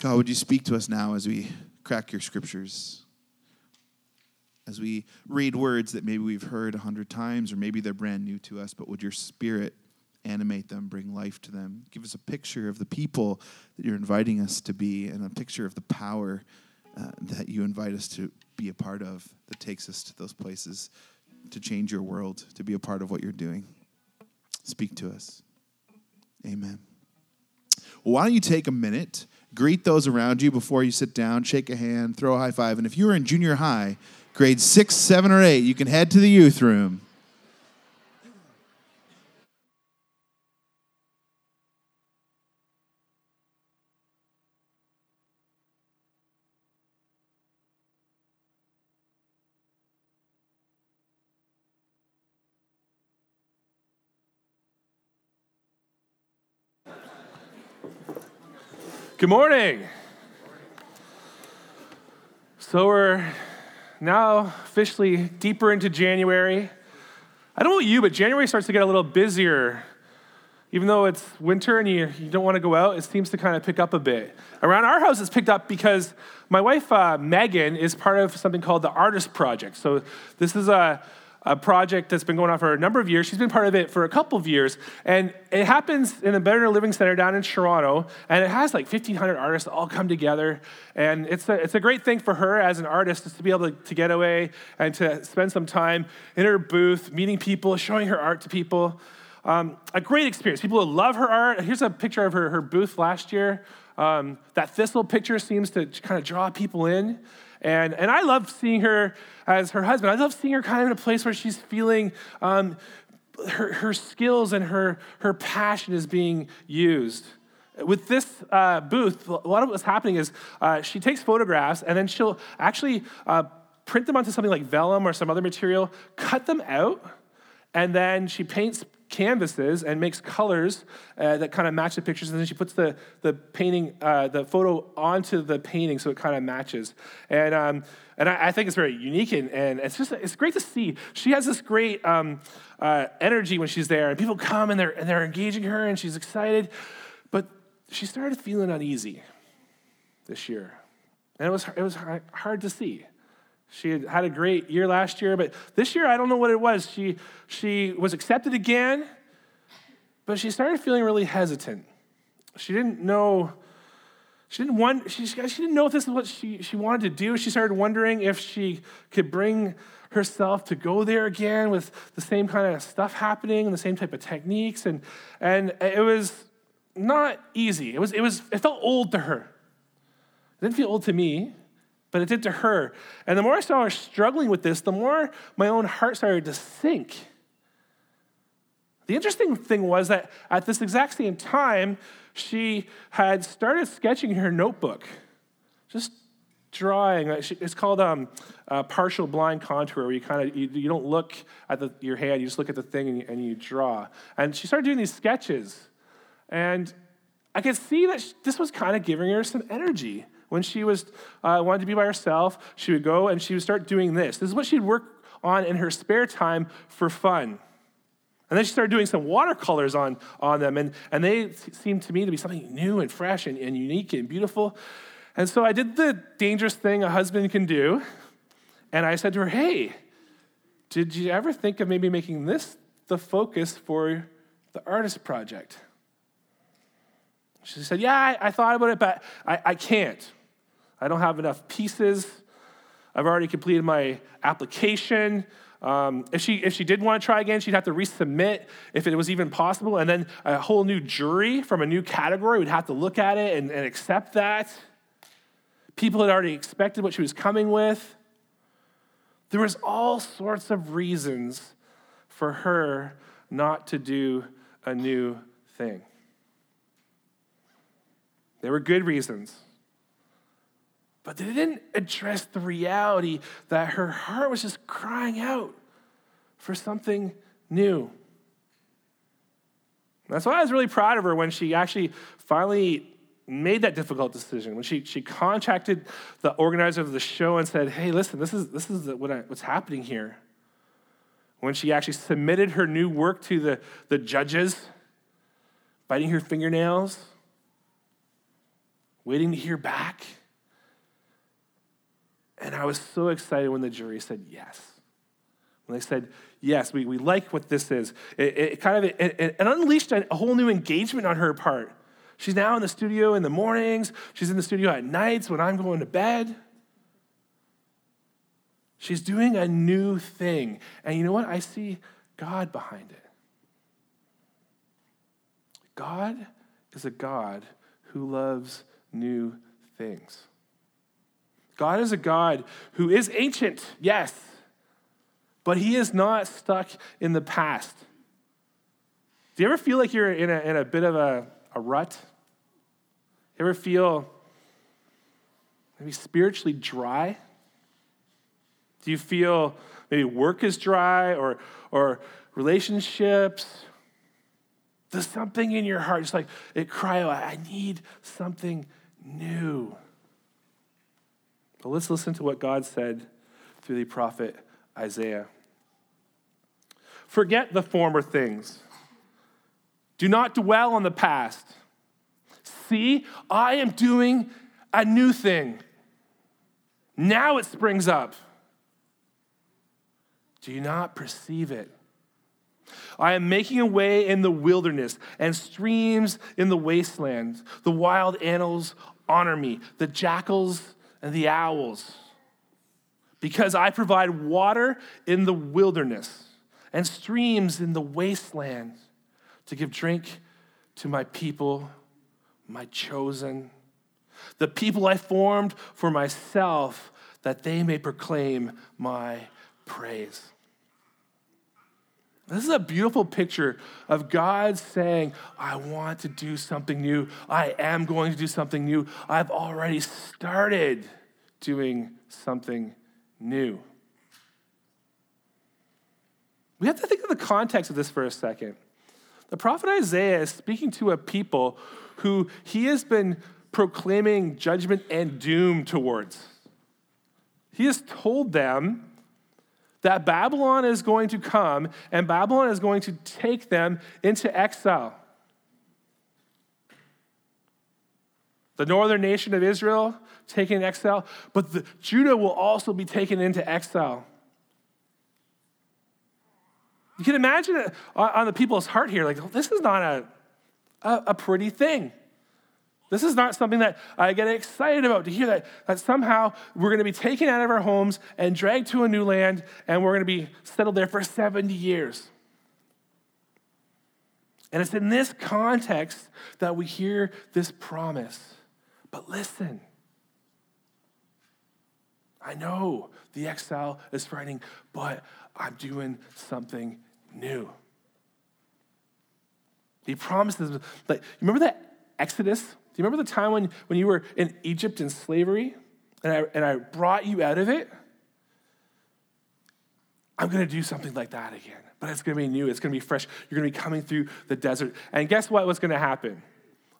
God, would you speak to us now as we crack your scriptures? As we read words that maybe we've heard a hundred times, or maybe they're brand new to us, but would your spirit animate them, bring life to them? Give us a picture of the people that you're inviting us to be, and a picture of the power uh, that you invite us to be a part of that takes us to those places to change your world, to be a part of what you're doing. Speak to us. Amen. Well, why don't you take a minute, greet those around you before you sit down, shake a hand, throw a high five. And if you were in junior high, grade six, seven, or eight, you can head to the youth room. Good morning. So we're now officially deeper into January. I don't know you, but January starts to get a little busier. Even though it's winter and you, you don't want to go out, it seems to kind of pick up a bit. Around our house, it's picked up because my wife, uh, Megan, is part of something called the Artist Project. So this is a a project that's been going on for a number of years. She's been part of it for a couple of years. And it happens in the Better Living Center down in Toronto. And it has like 1,500 artists all come together. And it's a, it's a great thing for her as an artist to be able to, to get away and to spend some time in her booth, meeting people, showing her art to people. Um, a great experience. People love her art. Here's a picture of her, her booth last year. Um, that thistle picture seems to kind of draw people in. And, and I love seeing her as her husband. I love seeing her kind of in a place where she's feeling um, her, her skills and her, her passion is being used. With this uh, booth, a lot of what's happening is uh, she takes photographs and then she'll actually uh, print them onto something like vellum or some other material, cut them out, and then she paints canvases and makes colors uh, that kind of match the pictures, and then she puts the, the painting, uh, the photo onto the painting so it kind of matches. And, um, and I, I, think it's very unique, and, and it's just it's great to see. She has this great um, uh, energy when she's there, and people come and they're, and they're engaging her, and she's excited. But she started feeling uneasy this year, and it was, it was hard to see. She had had a great year last year, but this year, I don't know what it was. She, she was accepted again, but she started feeling really hesitant. She didn't know. She didn't, want, she, she didn't know if this is what she, she wanted to do. She started wondering if she could bring herself to go there again with the same kind of stuff happening and the same type of techniques. And, and it was not easy. It, was, it, was, it felt old to her. It didn't feel old to me but it did to her. And the more I saw her struggling with this, the more my own heart started to sink. The interesting thing was that at this exact same time, she had started sketching in her notebook, just drawing. It's called um, partial blind contour, where you kind of you, you, don't look at the, your hand, you just look at the thing and you, and you draw. And she started doing these sketches, and I could see that this was kind of giving her some energy. When she was uh, wanted to be by herself, she would go and she would start doing this. This is what she'd work on in her spare time for fun. And then she started doing some watercolors on, on them, and, and they seemed to me to be something new and fresh and, and unique and beautiful. And so I did the dangerous thing a husband can do, and I said to her, Hey, did you ever think of maybe making this the focus for the artist project? She said, Yeah, I, I thought about it, but I, I can't. I don't have enough pieces. I've already completed my application. Um, if, she, if she did want to try again, she'd have to resubmit if it was even possible. And then a whole new jury from a new category would have to look at it and, and accept that. People had already expected what she was coming with. There was all sorts of reasons for her not to do a new thing. There were good reasons. But they didn't address the reality that her heart was just crying out for something new. That's why I was really proud of her when she actually finally made that difficult decision. When she, she contacted the organizer of the show and said, hey, listen, this is, this is what I, what's happening here. When she actually submitted her new work to the, the judges, biting her fingernails, waiting to hear back. And I was so excited when the jury said yes. When they said, yes, we, we like what this is. It, it kind of it, it, unleashed a whole new engagement on her part. She's now in the studio in the mornings. She's in the studio at nights when I'm going to bed. She's doing a new thing. And you know what? I see God behind it. God is a God who loves new things. God is a God who is ancient, yes, but he is not stuck in the past. Do you ever feel like you're in a, in a bit of a, a rut? Ever feel maybe spiritually dry? Do you feel maybe work is dry or, or relationships? Does something in your heart, just like it cry out, I need something new. Let's listen to what God said through the prophet Isaiah. Forget the former things. Do not dwell on the past. See, I am doing a new thing. Now it springs up. Do you not perceive it? I am making a way in the wilderness and streams in the wasteland. The wild animals honor me, the jackals and the owls, because I provide water in the wilderness and streams in the wasteland to give drink to my people, my chosen, the people I formed for myself, that they may proclaim my praise. This is a beautiful picture of God saying, I want to do something new. I am going to do something new. I've already started doing something new. We have to think of the context of this for a second. The prophet Isaiah is speaking to a people who he has been proclaiming judgment and doom towards. He has told them that Babylon is going to come and Babylon is going to take them into exile. The northern nation of Israel taken exile, but the, Judah will also be taken into exile. You can imagine it on the people's heart here, like, this is not a, a, a pretty thing. This is not something that I get excited about to hear that, that somehow we're going to be taken out of our homes and dragged to a new land and we're going to be settled there for 70 years. And it's in this context that we hear this promise. But listen, I know the exile is frightening, but I'm doing something new. He promises, like, remember that Exodus you remember the time when, when you were in Egypt in slavery and I, and I brought you out of it? I'm going to do something like that again, but it's going to be new. It's going to be fresh. You're going to be coming through the desert. And guess what? What's going to happen?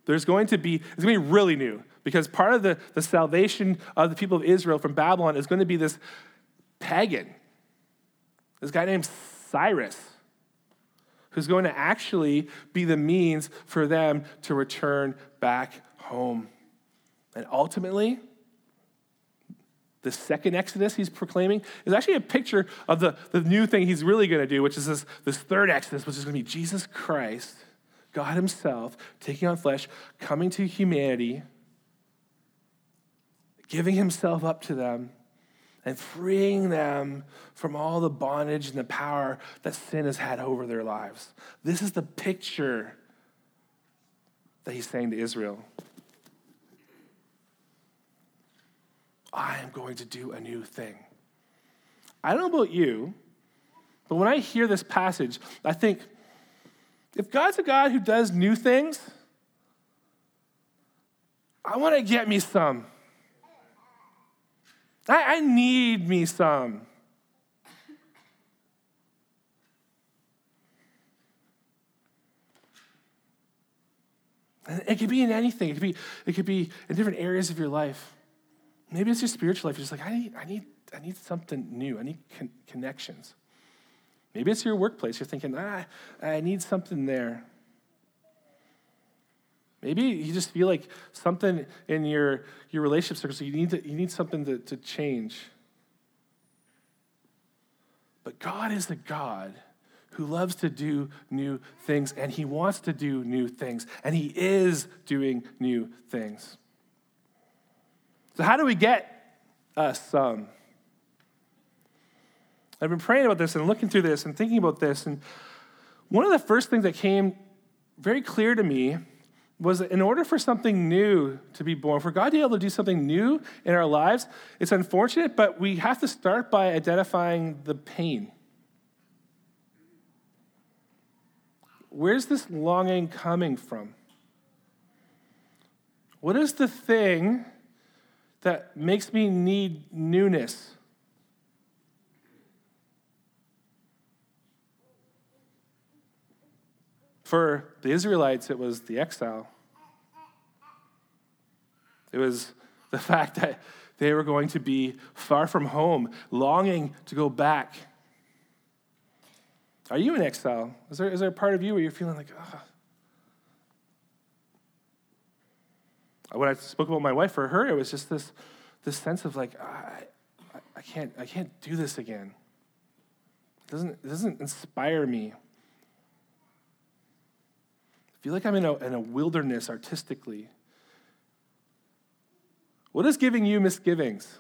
There's going to be, it's going to be really new because part of the, the salvation of the people of Israel from Babylon is going to be this pagan, this guy named Cyrus who's going to actually be the means for them to return back home. And ultimately, the second Exodus he's proclaiming is actually a picture of the, the new thing he's really going to do, which is this, this third Exodus, which is going to be Jesus Christ, God Himself, taking on flesh, coming to humanity, giving Himself up to them, and freeing them from all the bondage and the power that sin has had over their lives. This is the picture that He's saying to Israel. I am going to do a new thing. I don't know about you, but when I hear this passage, I think if God's a God who does new things, I want to get me some. I, I need me some. And it could be in anything. It could be, it could be in different areas of your life. Maybe it's your spiritual life. You're just like, I need, I need, I need something new. I need con- connections. Maybe it's your workplace. You're thinking, ah, I need something there. Maybe you just feel like something in your, your relationship circle, so you need, to, you need something to, to change. But God is the God who loves to do new things, and He wants to do new things, and He is doing new things. So, how do we get us some? I've been praying about this and looking through this and thinking about this, and one of the first things that came very clear to me was that in order for something new to be born, for God to be able to do something new in our lives, it's unfortunate, but we have to start by identifying the pain. Where's this longing coming from? What is the thing that makes me need newness? For the Israelites, it was the exile. It was the fact that they were going to be far from home, longing to go back. Are you in exile? Is there, is there a part of you where you're feeling like? When I spoke about my wife, for her, it was just this, this sense of like, I, I, can't, I can't do this again. It doesn't, it doesn't inspire me. I feel like I'm in a, in a wilderness artistically. What is giving you misgivings?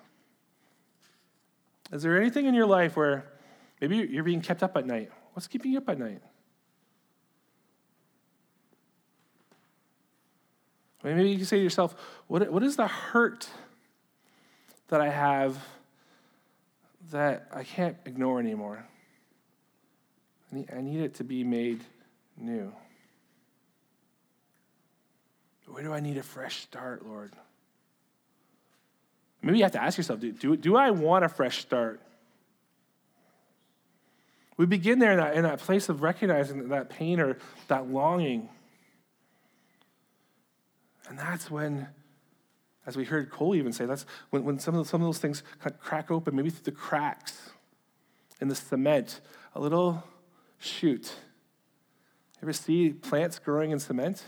Is there anything in your life where maybe you're being kept up at night? What's keeping you up at night? Maybe you can say to yourself, what, what is the hurt that I have that I can't ignore anymore? I need, I need it to be made new. Where do I need a fresh start, Lord? Maybe you have to ask yourself do, do, do I want a fresh start? We begin there in that, in that place of recognizing that pain or that longing. And that's when, as we heard Cole even say, that's when, when some, of, some of those things kind of crack open, maybe through the cracks in the cement, a little shoot. Ever see plants growing in cement?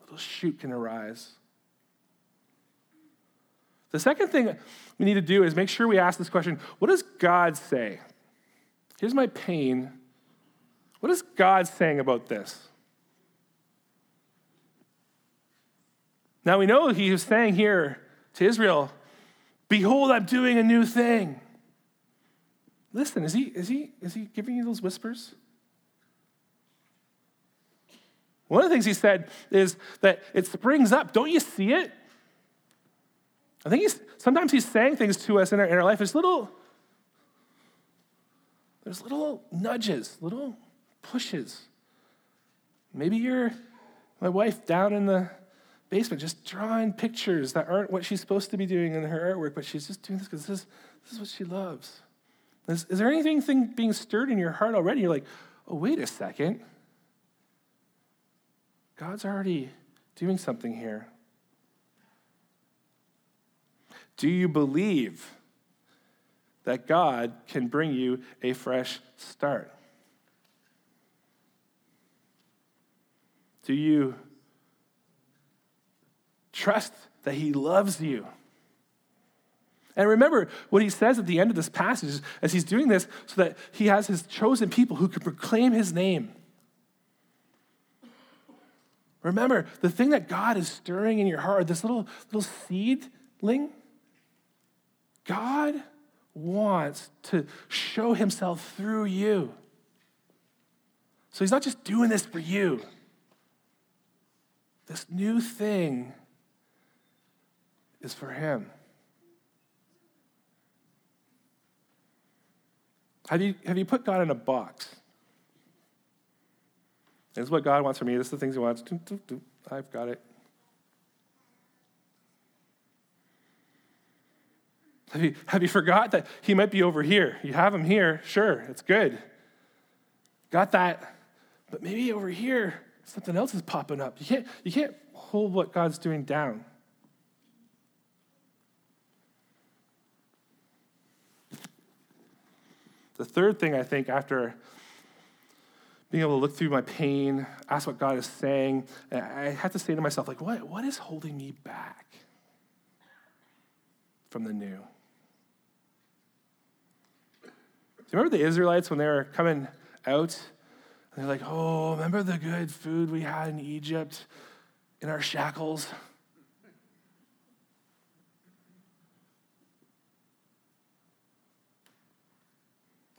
A little shoot can arise. The second thing we need to do is make sure we ask this question what does God say? Here's my pain. What is God saying about this? Now we know he was saying here to Israel, Behold, I'm doing a new thing. Listen, is he, is he, is he giving you those whispers? One of the things he said is that it springs up. Don't you see it? I think he's sometimes he's saying things to us in our, in our life. There's little, there's little nudges, little pushes. Maybe you're my wife down in the basement just drawing pictures that aren't what she's supposed to be doing in her artwork, but she's just doing this because this, this is what she loves. Is, is there anything being stirred in your heart already? You're like, oh, wait a second. God's already doing something here. Do you believe that God can bring you a fresh start? Do you trust that He loves you? And remember what he says at the end of this passage as he's doing this so that he has his chosen people who can proclaim his name. Remember, the thing that God is stirring in your heart, this little, little seedling, God wants to show himself through you. So he's not just doing this for you. This new thing is for him. Have you, have you put God in a box? This is what God wants for me. This is the things He wants. I've got it. Have you, have you forgot that He might be over here? You have Him here, sure, it's good. Got that. But maybe over here, something else is popping up. You can't, you can't hold what God's doing down. The third thing I think after being able to look through my pain, ask what God is saying. I have to say to myself, like, what, what is holding me back from the new? Do you remember the Israelites when they were coming out? They're like, oh, remember the good food we had in Egypt in our shackles?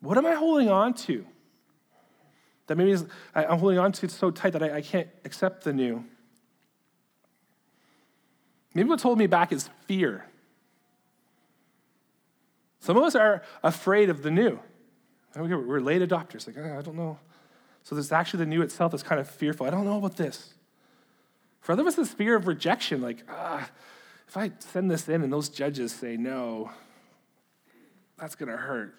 What am I holding on to? That maybe I, am holding on to it so tight that I, I can't accept the new. Maybe what's holding me back is fear. Some of us are afraid of the new. We're late adopters. Like, oh, I don't know. So there's actually the new itself that's kind of fearful. I don't know about this. For other us, this fear of rejection, like, ah, if I send this in and those judges say no, that's going to hurt.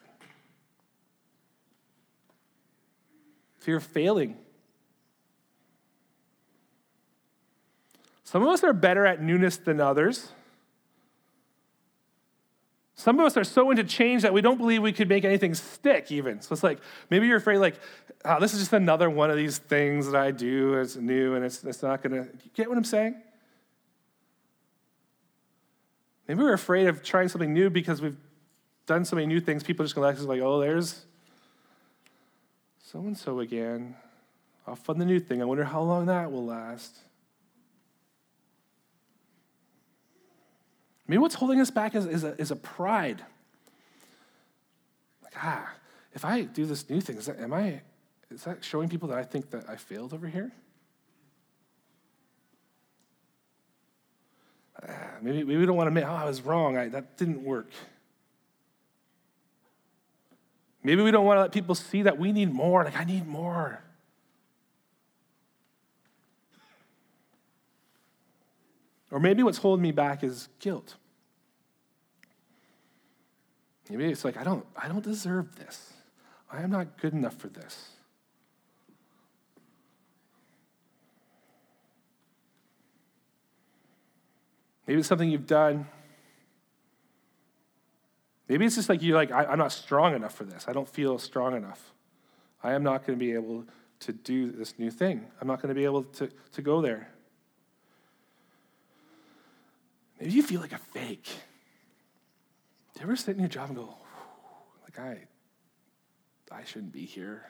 Fear of failing. Some of us are better at newness than others. Some of us are so into change that we don't believe we could make anything stick, even. So it's like, maybe you're afraid, like, oh, this is just another one of these things that I do. It's new and it's, it's not going to. get what I'm saying? Maybe we're afraid of trying something new because we've done so many new things. People are just going to like, oh, there's so and so again. Off on the new thing. I wonder how long that will last. Maybe what's holding us back is, is, a, is a pride. Like, ah, if I do this new thing, is that, am I, is that showing people that I think that I failed over here? Ah, maybe, maybe we don't want to admit, oh, I was wrong. I, that didn't work. Maybe we don't want to let people see that we need more. Like, I need more. Or maybe what's holding me back is guilt. Maybe it's like, I don't, I don't deserve this. I am not good enough for this. Maybe it's something you've done Maybe it's just like you're like, I, am not strong enough for this. I don't feel strong enough. I am not going to be able to do this new thing. I'm not going to be able to, to go there. Maybe you feel like a fake. Do you ever sit in your job and go, like, I, I shouldn't be here?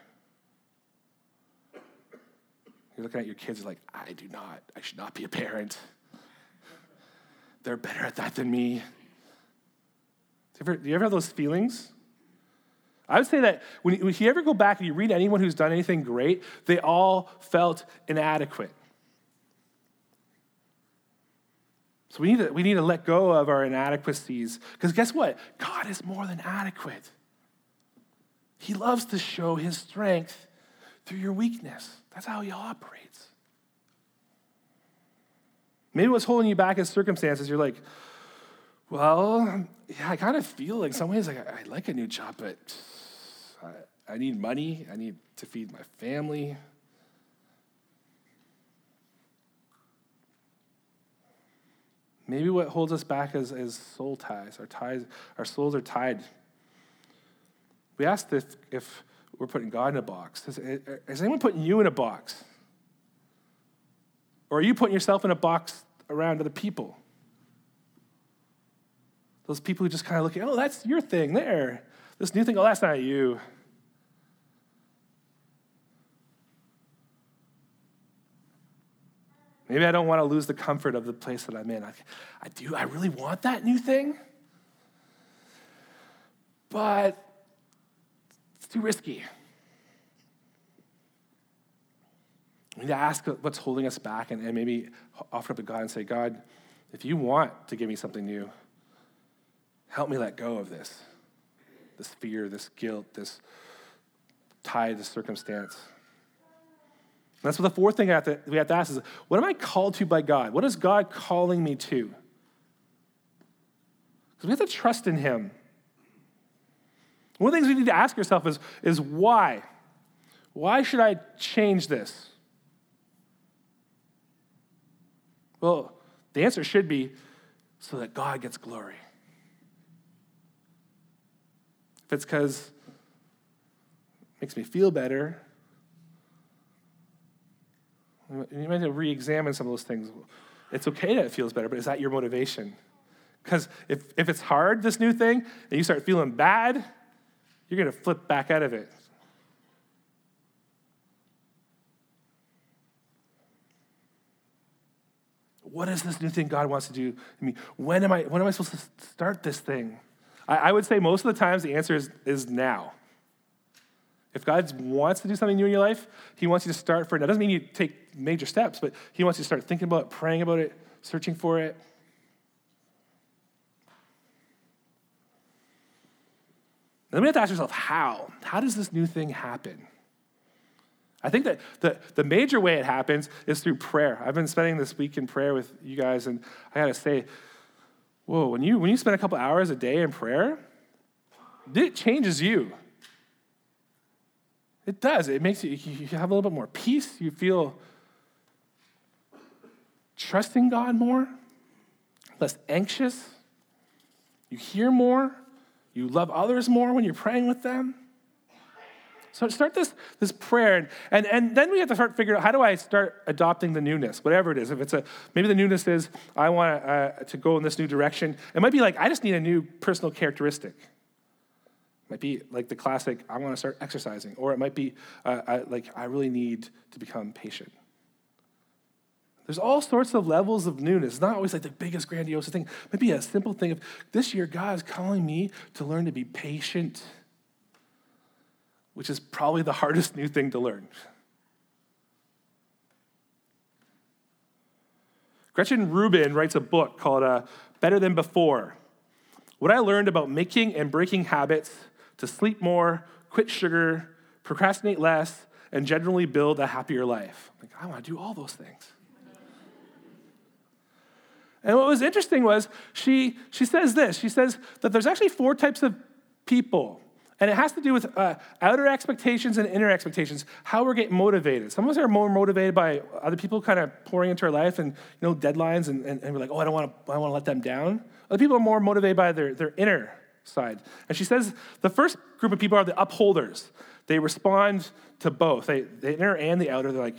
You're looking at your kids like, I do not, I should not be a parent. They're better at that than me. Do you ever, have those feelings? I would say that when you ever go back and you read anyone who's done anything great, they all felt inadequate. So we need to, we need to let go of our inadequacies. Because guess what? God is more than adequate. He loves to show his strength through your weakness. That's how he operates. Maybe what's holding you back is circumstances. You're like, well, yeah, I kind of feel like some ways like I, like a new job, but I, I need money. I need to feed my family. Maybe what holds us back is, is soul ties. Our ties, our souls are tied. We asked if, if we're putting God in a box. Is, is anyone putting you in a box? Or are you putting yourself in a box around other people? Those people who just kind of look at, oh, that's your thing there. This new thing, oh, that's not you. Maybe I don't want to lose the comfort of the place that I'm in. I, I do, I really want that new thing, but it's too risky. We need to ask what's holding us back and, and maybe offer up to God and say, God, if you want to give me something new, Help me let go of this, this fear, this guilt, this tie, this circumstance. And that's what the fourth thing have to, we have to ask is what am I called to by God? What is God calling me to? Because we have to trust in Him. One of the things we need to ask ourselves is, is why? Why should I change this? Well, the answer should be so that God gets glory. If it's because it makes me feel better, You might have to re examine some of those things. It's okay that it feels better, but is that your motivation? Because if, if it's hard, this new thing, and you start feeling bad, you're going to flip back out of it. What is this new thing God wants to do I mean, When am I, when am I supposed to start this thing? I, I would say most of the times the answer is, is now. If God wants to do something new in your life, He wants you to start for it. That doesn't mean you take major steps, but He wants you to start thinking about it, praying about it, searching for it. then we have to ask ourselves how? How does this new thing happen? I think that the, the major way it happens is through prayer. I've been spending this week in prayer with you guys, and I gotta say, whoa, when you when you spend a couple hours a day in prayer, it changes you. It does. It makes you, you have a little bit more peace. You feel trusting God more, less anxious. You hear more. You love others more when you're praying with them. So start this, this prayer, and, and then we have to start figuring out how do I start adopting the newness, whatever it is. If it's a maybe the newness is I want uh, to go in this new direction. It might be like I just need a new personal characteristic. It might be like the classic I want to start exercising, or it might be uh, I, like I really need to become patient. There's all sorts of levels of newness. It's not always like the biggest, grandiose thing. Maybe a simple thing of this year, God is calling me to learn to be patient, which is probably the hardest new thing to learn. Gretchen Rubin writes a book called uh, Better Than Before. What I learned about making and breaking habits to sleep more, quit sugar, procrastinate less, and generally build a happier life. Like, I want to do all those things. And what was interesting was she, she says this she says that there's actually four types of people. And it has to do with uh, outer expectations and inner expectations, how we're getting motivated. Some of us are more motivated by other people kind of pouring into our life and you know deadlines, and, and, and we're like, oh, I don't want to I want to let them down. Other people are more motivated by their, their inner side. And she says the first group of people are the upholders. They respond to both, they, the inner and the outer. They're like,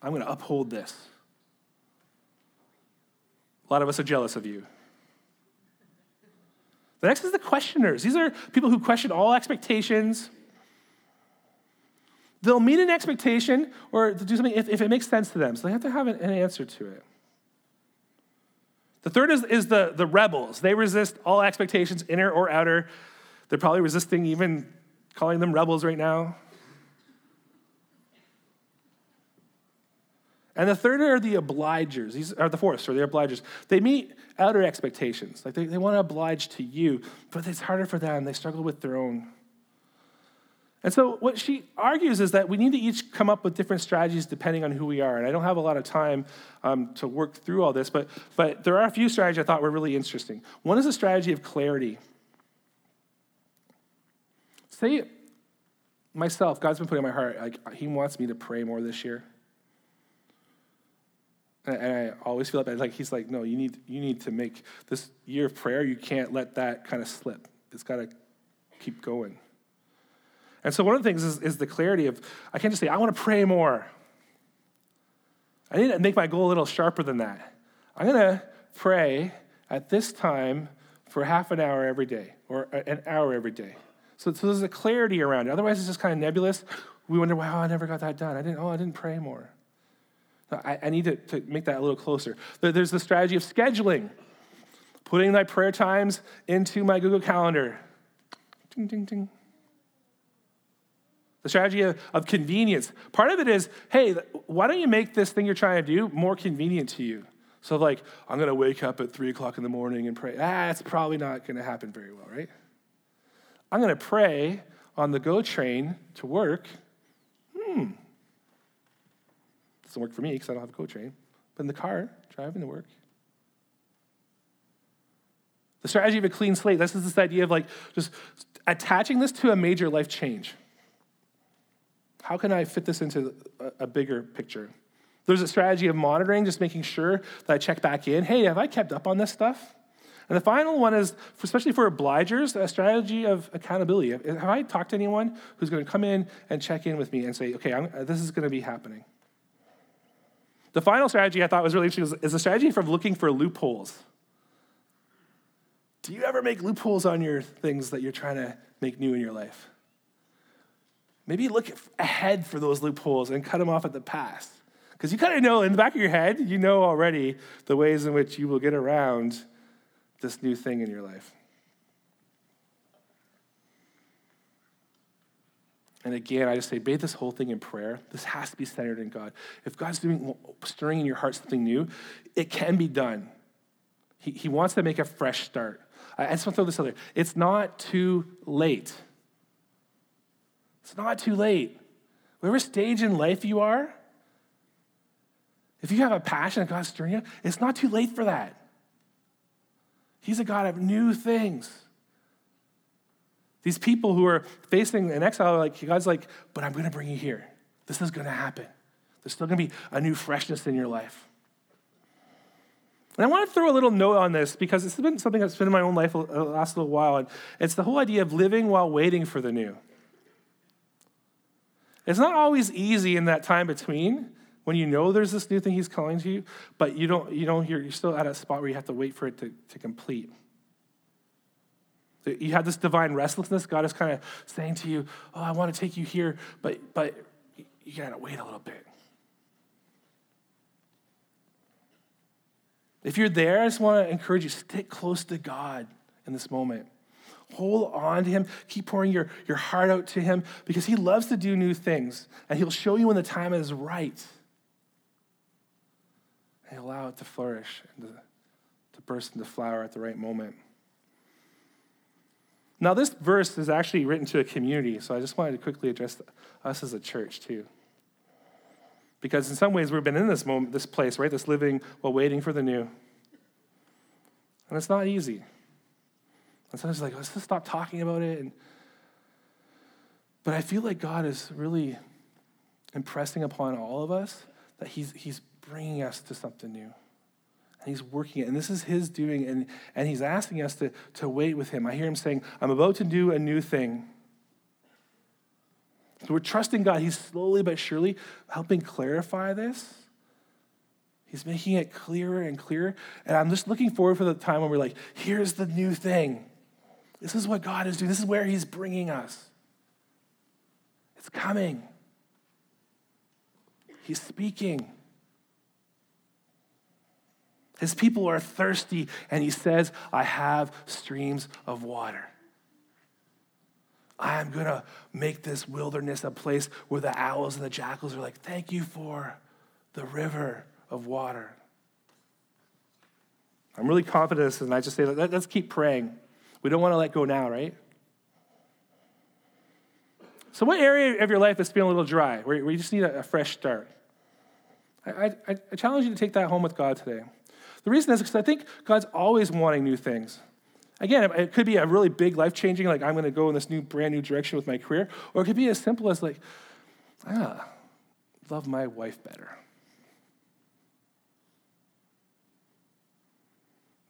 I'm going to uphold this. A lot of us are jealous of you. The next is the questioners. These are people who question all expectations. They'll meet an expectation or do something if, if it makes sense to them. So they have to have an, an answer to it. The third is, is the, the rebels. They resist all expectations, inner or outer. They're probably resisting even calling them rebels right now. And the third are the obligers. These are the fourth, or the obligers. They meet outer expectations. Like they, they want to oblige to you, but it's harder for them. They struggle with their own. And so what she argues is that we need to each come up with different strategies depending on who we are. And I don't have a lot of time um, to work through all this, but, but there are a few strategies I thought were really interesting. One is a strategy of clarity. Say, myself, God's been putting in my heart, like, He wants me to pray more this year. And I always feel like he's like, no, you need, you need to make this year of prayer, you can't let that kind of slip. It's got to keep going. And so one of the things is, is the clarity of, I can't just say, I want to pray more. I need to make my goal a little sharper than that. I'm to pray at this time for half an hour every day or an hour every day. So, so there's a clarity around it. Otherwise, it's just kind of nebulous. We wonder, wow, I never got that done. I didn't, oh, I didn't pray more. I, I need to, to make that a little closer. There's the strategy of scheduling, putting my prayer times into my Google Calendar. Ding, ding, ding. The strategy of, of convenience. Part of it is, hey, why don't you make this thing you're trying to do more convenient to you? So, like, I'm going to wake up at three o'clock in the morning and pray. Ah, it's probably not going to happen very well, right? I'm going to pray on the GO train to work. Hmm, doesn't work for me because I don't have a GO train. But in the car, driving to work. The strategy of a clean slate, this is this idea of like just attaching this to a major life change. How can I fit this into a, a bigger picture? There's a strategy of monitoring, just making sure that I check back in. Hey, have I kept up on this stuff? And the final one is, especially for obligers, a strategy of accountability. Have I talked to anyone who's going to come in and check in with me and say, okay, I'm, this is going to be happening? The final strategy I thought was really interesting is, a strategy from looking for loopholes. Do you ever make loopholes on your things that you're trying to make new in your life? Maybe look ahead for those loopholes and cut them off at the pass. Because you kind of know in the back of your head, you know already the ways in which you will get around this new thing in your life. And again, I just say, bathe this whole thing in prayer. This has to be centered in God. If God's doing stirring in your heart something new, it can be done. He, he wants to make a fresh start. I, just want to throw this out there. It's not too late. It's not too late. Whatever stage in life you are, if you have a passion that God's stirring you, it's not too late for that. He's a God of new things. These people who are facing an exile, are like God's like, but I'm going to bring you here. This is going to happen. There's still going to be a new freshness in your life. And I want to throw a little note on this because it's been something that's been in my own life the last little while. And it's the whole idea of living while waiting for the new. It's not always easy in that time between when you know there's this new thing he's calling to you, but you don't, you don't, you're, you're still at a spot where you have to wait for it to, to complete. You have this divine restlessness. God is kind of saying to you, Oh, I want to take you here, but, but you got to wait a little bit. If you're there, I just want to encourage you stick close to God in this moment. Hold on to Him. Keep pouring your, your heart out to Him because He loves to do new things and He'll show you when the time is right. And allow it to flourish and to, to burst into flower at the right moment. Now, this verse is actually written to a community, so I just wanted to quickly address us as a church too. Because in some ways, we've been in this moment, this place, right? This living while waiting for the new. And it's not easy. And sometimes like, let's just stop talking about it. And, but I feel like God is really impressing upon all of us that He's, he's bringing us to something new. And He's working it. And this is His doing. And, and He's asking us to, to wait with Him. I hear Him saying, I'm about to do a new thing. So we're trusting God. He's slowly but surely helping clarify this. He's making it clearer and clearer. And I'm just looking forward for the time when we're like, here's the new thing. This is what God is doing. This is where He's bringing us. It's coming. He's speaking. His people are thirsty, and He says, I have streams of water. I am going to make this wilderness a place where the owls and the jackals are like, Thank you for the river of water. I'm really confident and I just say, let's keep praying. We don't want to let go now, right? So, what area of your life is feeling a little dry, where, you just need a, fresh start? I, I, I challenge you to take that home with God today. The reason is because I think God's always wanting new things. Again, it could be a really big, life changing, like I'm going to go in this new, brand new direction with my career, or it could be as simple as like, ah, love my wife better.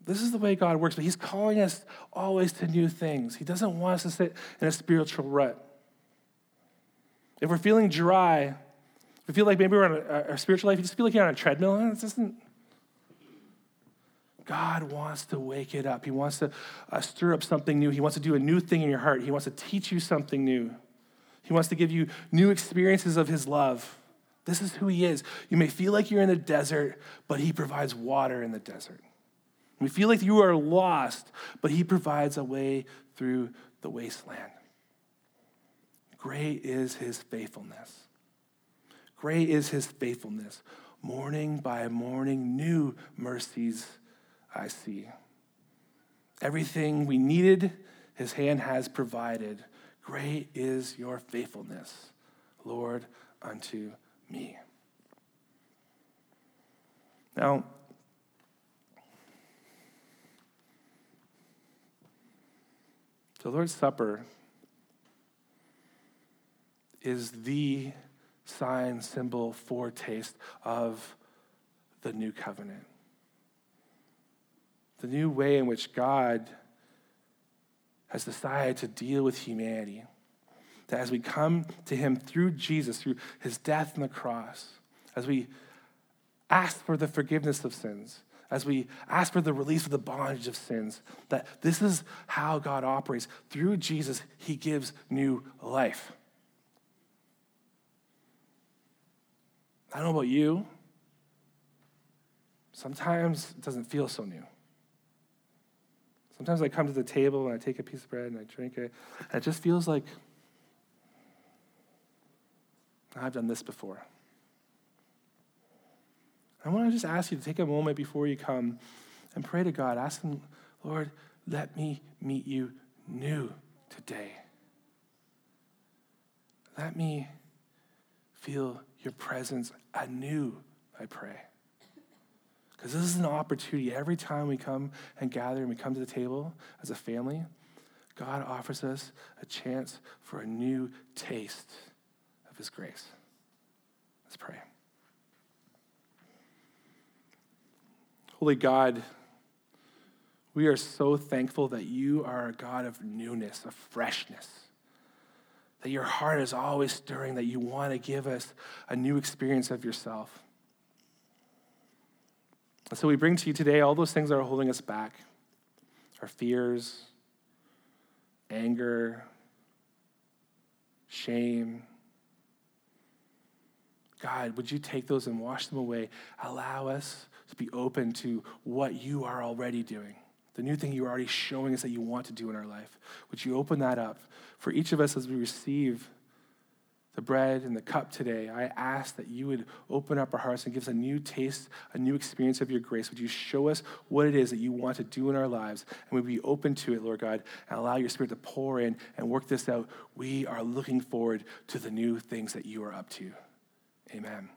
This is the way God works, but He's calling us always to new things. He doesn't want us to sit in a spiritual rut. If we're feeling dry, if we feel like maybe we're on a, a spiritual life, you just feel like you're on a treadmill, it doesn't, God wants to wake it up. He wants to uh, stir up something new. He wants to do a new thing in your heart. He wants to teach you something new. He wants to give you new experiences of His love. This is who He is. You may feel like you're in the desert, but He provides water in the desert. We feel like you are lost, but He provides a way through the wasteland. Great is His faithfulness. Great is His faithfulness. Morning by morning, new mercies I see. Everything we needed, his hand has provided. Great is your faithfulness, Lord, unto me. Now, the Lord's Supper is the sign, symbol, foretaste of the new covenant the new way in which God has decided to deal with humanity. That as we come to Him through Jesus, through His death on the cross, as we ask for the forgiveness of sins, as we ask for the release of the bondage of sins, that this is how God operates. Through Jesus, he gives new life. I don't know about you. Sometimes it doesn't feel so new. Sometimes I come to the table and I take a piece of bread and I drink it, and it just feels like ah, I've done this before. I want to just ask you to take a moment before you come and pray to God. Ask Him, Lord, let me meet you new today. Let me feel your presence anew, I pray. Because this is an opportunity. Every time we come and gather and we come to the table as a family, God offers us a chance for a new taste of His grace. Let's pray. Holy God, we are so thankful that you are a God of newness, of freshness. That your heart is always stirring, that you want to give us a new experience of yourself. So we bring to you today all those things that are holding us back our fears, anger, shame. God, would you take those and wash them away? Allow us to be open to what you are already doing, the new thing you're already showing us that you want to do in our life. Would you open that up for each of us as we receive the bread and the cup today? I ask that you would open up our hearts and give us a new taste, a new experience of your grace. Would you show us what it is that you want to do in our lives? And we'd we be open to it, Lord God, and allow your spirit to pour in and work this out? We are looking forward to the new things that you are up to. Amen.